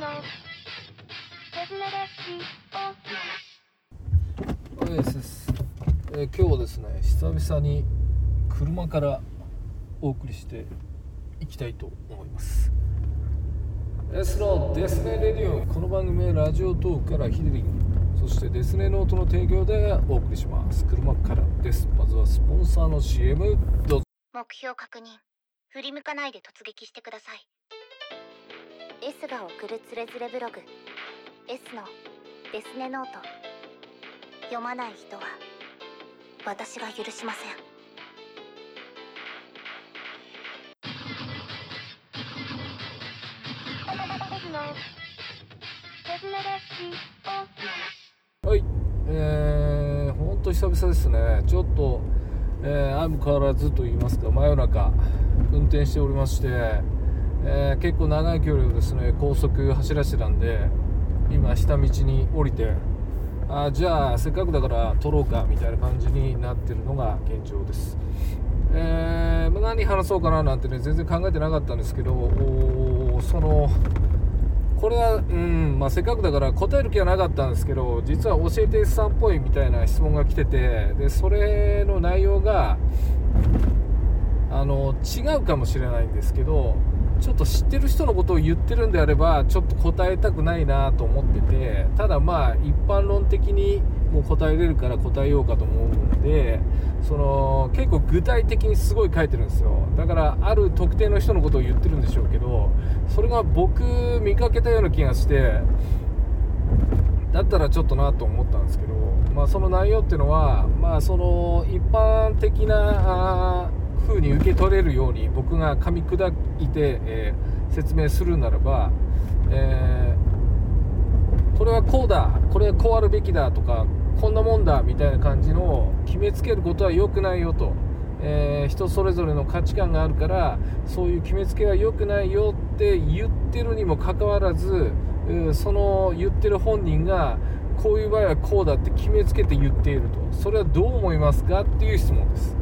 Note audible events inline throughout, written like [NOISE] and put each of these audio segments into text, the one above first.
です、えー、今日はですね久々に車からお送りしていきたいと思います。S のデスネレディオこの番組はラジオトークからヒデリンそしてデスネノートの提供でお送りします車からです。まずはスポンサーの CM どうぞ。目標確認。振り向かないで突撃してください S が送るつれづれブログ。S のデスネノート。読まない人は私が許しません。はい。えー、ほんと久々ですね。ちょっとえー、相も変わらずと言いますか真夜中運転しておりまして、えー、結構長い距離をですね高速走らせてたんで今下道に降りてあじゃあせっかくだから撮ろうかみたいな感じになってるのが現状です、えー、何話そうかななんてね全然考えてなかったんですけどそのこれは、うんまあ、せっかくだから答える気はなかったんですけど実は教えてさんっぽいみたいな質問が来ててでそれの内容があの違うかもしれないんですけどちょっと知ってる人のことを言ってるんであればちょっと答えたくないなと思っててただまあ一般論的にもう答えれるから答えようかと思うんでその結構具体的にすごい書いてるんですよ。だからある特定の人のことを言ってるんでしょうけどそれが僕見かけたような気がしてだったらちょっとなと思ったんですけど、まあ、その内容っていうのは、まあ、その一般的な風に受け取れるように僕が噛み砕いて、えー、説明するならば、えー、これはこうだこれはこうあるべきだとかこんなもんだみたいな感じの決めつけることは良くないよと、えー、人それぞれの価値観があるからそういう決めつけは良くないよって言ってるにもかかわらずその言ってる本人がこういう場合はこうだって決めつけて言っていると。それはどう思いますかっていう質問です。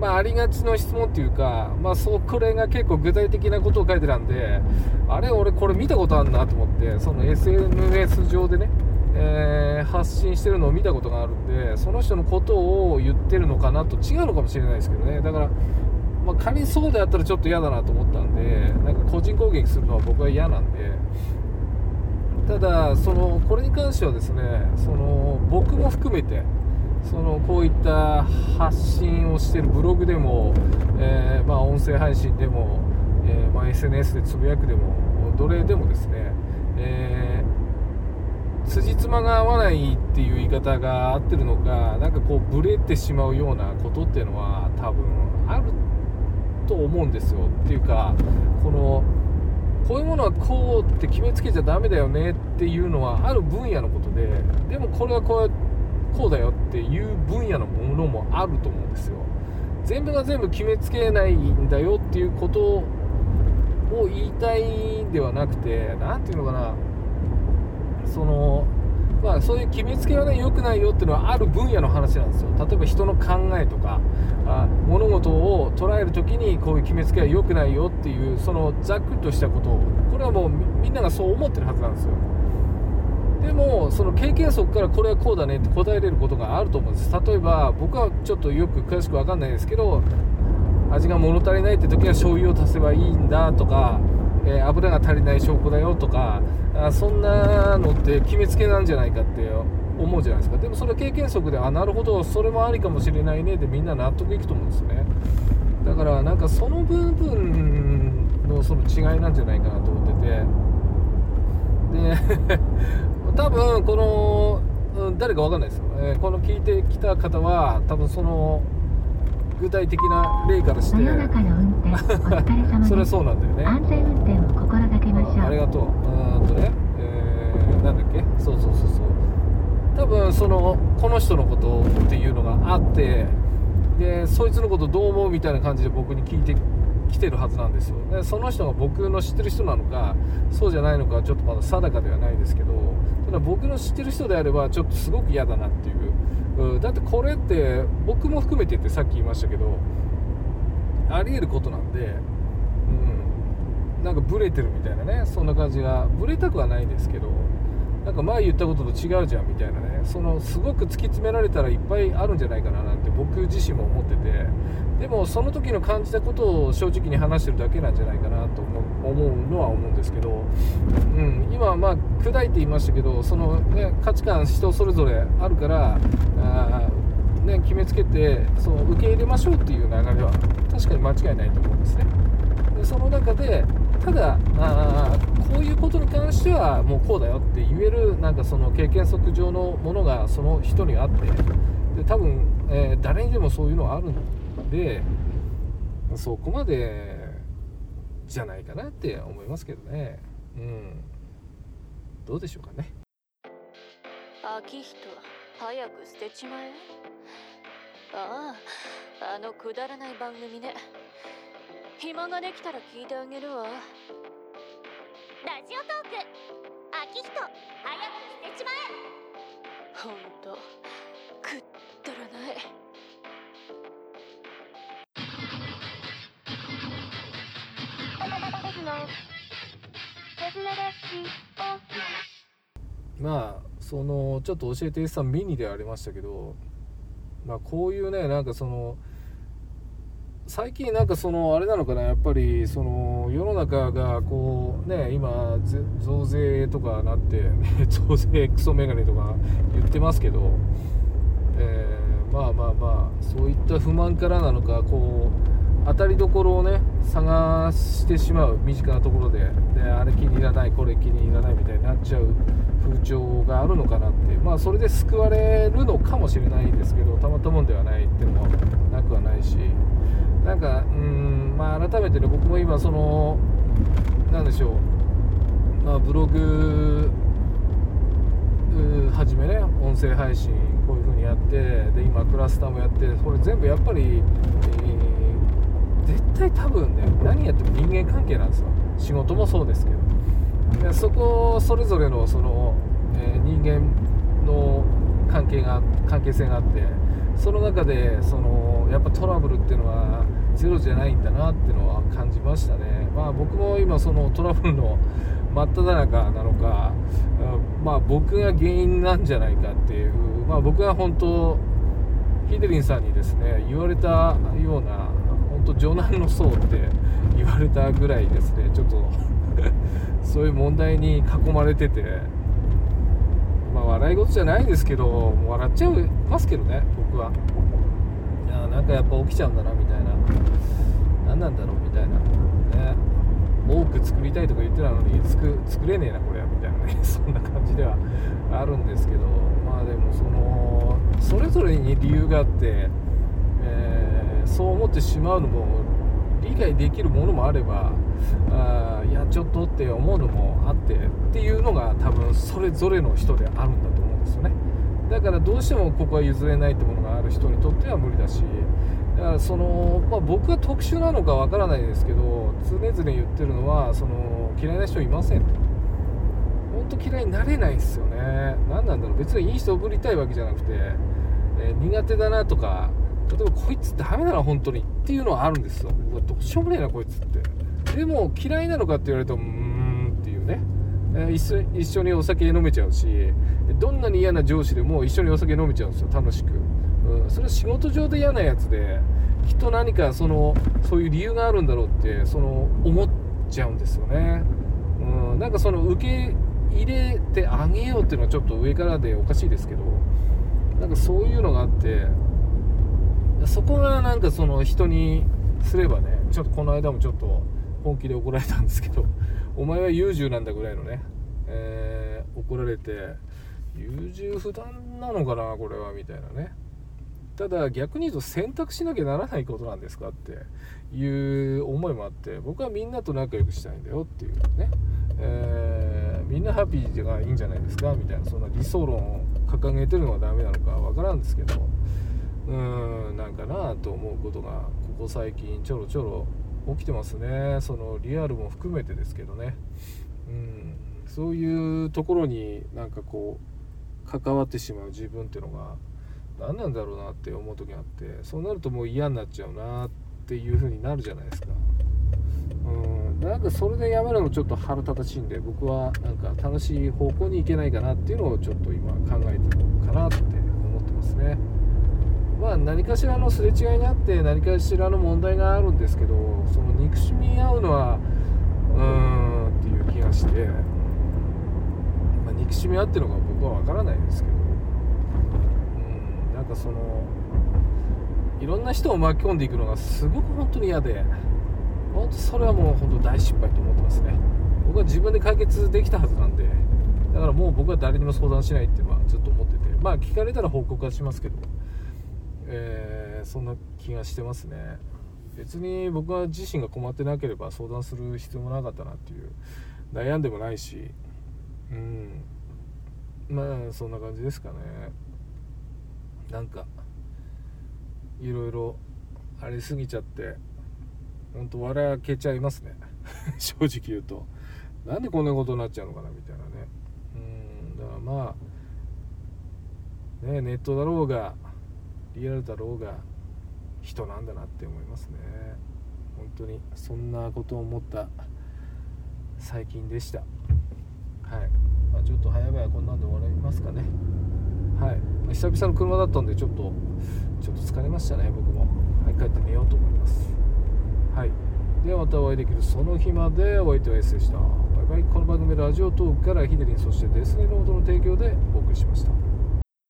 まあ、ありがちの質問っていうか、まあ、そこれが結構具体的なことを書いてたんで、あれ、俺、これ見たことあるなと思って、その SNS 上でね、えー、発信してるのを見たことがあるんで、その人のことを言ってるのかなと違うのかもしれないですけどね、だから、まあ、仮にそうであったらちょっと嫌だなと思ったんで、なんか個人攻撃するのは僕は嫌なんで、ただ、そのこれに関してはですね、その僕も含めて、そのこういった発信をしているブログでも、えー、まあ、音声配信でも、えー、まあ、SNS でつぶやくでもどれでもですね、えー、辻褄が合わないっていう言い方が合ってるのかなんかこうブレてしまうようなことっていうのは多分あると思うんですよ。っていうかこのこういうものはこうって決めつけちゃだめだよねっていうのはある分野のことででもこれはこうやってこうだよっていう分野のものもあると思うんですよ。全部が全部決めつけないんだよっていうことを言いたいんではなくて何ていうのかな。そのまあ、そういう決めつけはね良くないよっていうのはある分野の話なんですよ。例えば人の考えとかあ物事を捉える時にこういう決めつけは良くないよっていうそのざっくりとしたことをこれはもうみんながそう思ってるはずなんですよ。でもその経験則からこれはこうだねって答えれることがあると思うんです。例えば僕はちょっとよく詳しく分かんないですけど味が物足りないって時は醤油を足せばいいんだとか、えー、油が足りない証拠だよとかあそんなのって決めつけなんじゃないかって思うじゃないですか。でもそれは経験則であなるほどそれもありかもしれないねでみんな納得いくと思うんですよね。だからなんかその部分のその違いなんじゃないかなと思ってて。で多分この、うん、誰か分かんないですよ、えー、この聞いてきた方は多分その具体的な例からして。[LAUGHS] それはそうなんだよね。安全運転を心がけましょう。ありがとう。うんとね、えー、なんだっけ？そうそうそうそう。多分そのこの人のことっていうのがあって。でそいつのことどう思うみたいな感じで僕に聞いて来てるはずなんですよ。でその人が僕の知ってる人なのかそうじゃないのかはちょっとまだ定かではないですけどただ僕の知ってる人であればちょっとすごく嫌だなっていう、うんだってこれって僕も含めてってさっき言いましたけどありえることなんで、うん、なんかブレてるみたいなねそんな感じがブレたくはないんですけどなんか前言ったことと違うじゃんみたいなねそのすごく突き詰められたらいっぱいあるんじゃないかななんて僕自身も思っててでもその時の感じたことを正直に話してるだけなんじゃないかなと思思うのは思うんですけど、うん、今はまあ砕いて言いましたけどその、ね、価値観人それぞれあるからあね、決めつけてそう受け入れましょうっていう流れは確かに間違いないと思うんですね。でその中でただあこういうことに関してはもうこうだよって言えるなんかその経験則上のものがその人にあってで多分、えー、誰にでもそういうのはあるんでそこまでじゃないかなって思いますけどね。うん。どうでしょうかね。秋人早く捨てちまえ。あああのくだらない番組ね。暇ができたら聞いてあげるわ。ラジオトーク。秋人早く捨てちまえ。ほんとくったらないまあそのちょっと教えて S さんミニでありましたけどまあこういうねなんかその最近なんかそのあれなのかなやっぱりその世の中がこうね今増税とかなって [LAUGHS] 増税クソメガネとか言ってますけど、えー、まあまあまあそういった不満からなのかこう当たりどころをね探してしまう身近なところで。であれ気に入らないこれ気に入らないみたいになっちゃう風潮があるのかなってまあそれで救われるのかもしれないですけどたまったもんではないっていうのもなくはないし。なんかうんまあ改めてね僕も今その何でしょう。まあブログはじめね音声配信こういう風にやってで今クラスターもやってこれ全部やっぱり、対多分ね何やっても人間関係なんですよ。仕事もそうですけど。でそこそれぞれのその、えー、人間の関係が関係性があってその中でそのやっぱトラブルっていうのはゼロじゃないんだなっていうのは感じましたね。まあ僕も今そのトラブルの真っ只中なのかまあ僕が原因なんじゃないかっていうまあ僕が本当ヒデリンさんにですね言われたような本当女難の層って言われたぐらいですね。ちょっと [LAUGHS] そういう問題に囲まれてて。まあ笑い事じゃないですけど笑っちゃいますけどね僕は。いやなんかやっぱ起きちゃうんだなみたいな。何なんだろうみたいな。ね。多く作りたいとか言ってたのに作作れねえなこれみたいなね。[LAUGHS] そんな感じではあるんですけど。まあでもそのそれぞれに理由があって、そう思ってしまうのも理解できるものもあればあいやちょっとって思うのもあってっていうのが多分それぞれの人であるんだと思うんですよね。だからどうしてもここは譲れないってものがある人にとっては無理だしだからその、まあ、僕が特殊なのかわからないですけど常々言ってるのはその嫌いな人いませんと。本当嫌いになれないですよね。何なんだろう。別にいい人をぶりたいわけじゃなくて、えー、苦手だなとか例えばこいつダメだな本当にっていうのはあるんですよ。うわどうしようもねえなこいつって。でも嫌いなのかって言われるとうーんっていうね、一緒一緒にお酒飲めちゃうしどんなに嫌な上司でも一緒にお酒飲めちゃうんですよ。楽しく、うん、それは仕事上で嫌なやつできっと何かそのそういう理由があるんだろうってその思っちゃうんですよね、うん、なんかその受け入れてあげようっていうのはちょっと上からでおかしいですけどなんかそういうのがあってそこがなんかその人にすればねちょっとこの間もちょっと本気で怒られたんですけど [LAUGHS] お前は優柔なんだぐらいのね、えー、怒られて優柔不断なのかなこれはみたいなね。ただ逆に言うと選択しなきゃならないことなんですかっていう思いもあって僕はみんなと仲良くしたいんだよっていうね、えー、みんなハッピーがいいんじゃないですかみたいなそんな理想論を掲げてるのがダメなのかわからんですけどうんなんかなと思うことがここ最近ちょろちょろ起きてますね。そのリアルも含めてですけどね。うんそういうところになんかこう関わってしまう自分っていうのが何なんだろうなって思う時があってそうなるともう嫌になっちゃうなっていう風になるじゃないですか。うんなんかそれでやめるのちょっと腹立たしいんで僕はなんか楽しい方向に行けないかなっていうのをちょっと今考えてるのかなって思ってますね。まあ何かしらのすれ違いにあって何かしらの問題があるんですけどその憎しみ合うのはうーんっていう気がして、まあ、憎しみ合ってるのか僕は分からないですけどうんなんかそのいろんな人を巻き込んでいくのがすごく本当に嫌で本当それはもう本当大失敗と思ってますね。僕は自分で解決できたはずなんでだからもう僕は誰にも相談しないっていうのはずっと思っててまあ聞かれたら報告はしますけど、えーそんな気がしてますね。別に僕は自身が困ってなければ相談する必要もなかったなっていう。悩んでもないし。うん。まあそんな感じですかね。なんかいろいろありすぎちゃって本当笑いけちゃいますね。[LAUGHS] 正直言うと。なんでこんなことになっちゃうのかなみたいなね。うん。だからまあねネットだろうがリアルだろうが人なんだなって思いますね。本当にそんなことを思った最近でした。はい、まあ、ちょっと早々こんなんで終わりますかね。はい。ま久々の車だったんでちょっとちょっと疲れましたね僕も。はい帰って寝ようと思います。はい。ではまたお会いできるその日までお相手は S でした。バイバイ。この番組ラジオトークからヒデリンそしてデスネノートの提供でお送りしました。